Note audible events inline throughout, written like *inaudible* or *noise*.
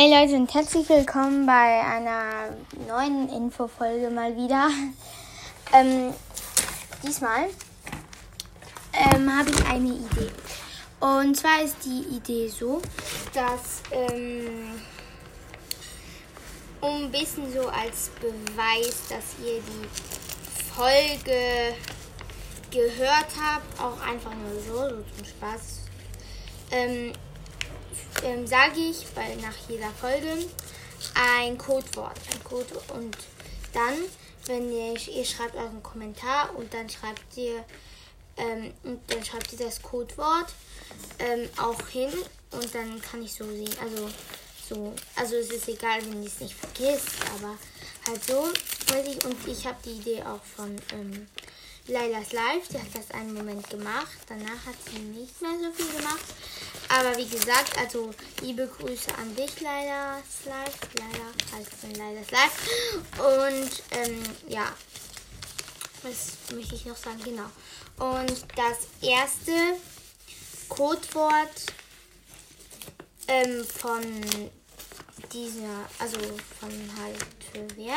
Hey Leute und herzlich willkommen bei einer neuen Infofolge mal wieder. *laughs* Ähm, diesmal ähm, habe ich eine Idee. Und zwar ist die Idee so, dass ähm, um ein bisschen so als Beweis, dass ihr die Folge gehört habt, auch einfach nur so, so zum Spaß, ähm, sage ich bei, nach jeder Folge ein Codewort. Ein Code und dann, wenn ihr, ihr schreibt euren Kommentar und dann schreibt ihr ähm, und dann schreibt ihr das Codewort ähm, auch hin und dann kann ich so sehen. Also so, also es ist egal, wenn ihr es nicht vergisst, aber halt so, weiß ich. Und ich habe die Idee auch von ähm, Lailas Live, die hat das einen Moment gemacht. Danach hat sie nicht mehr so viel gemacht. Aber wie gesagt, also liebe Grüße an dich, Lailas Live. Laila heißt dann Lailas Live. Und ähm, ja, was möchte ich noch sagen? Genau. Und das erste Codewort ähm, von dieser, also von halt für wer.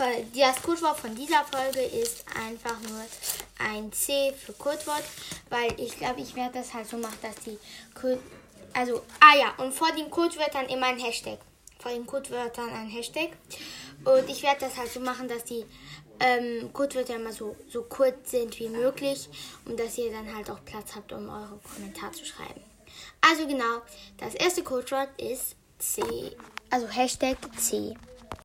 Das Codewort von dieser Folge ist einfach nur ein C für Codewort, weil ich glaube, ich werde das halt so machen, dass die Code, also, ah ja, und vor den Codewörtern immer ein Hashtag. Vor den Codewörtern ein Hashtag. Und ich werde das halt so machen, dass die ähm, Codewörter immer so, so kurz sind wie möglich und dass ihr dann halt auch Platz habt, um eure Kommentare zu schreiben. Also genau, das erste Codewort ist C, also Hashtag C.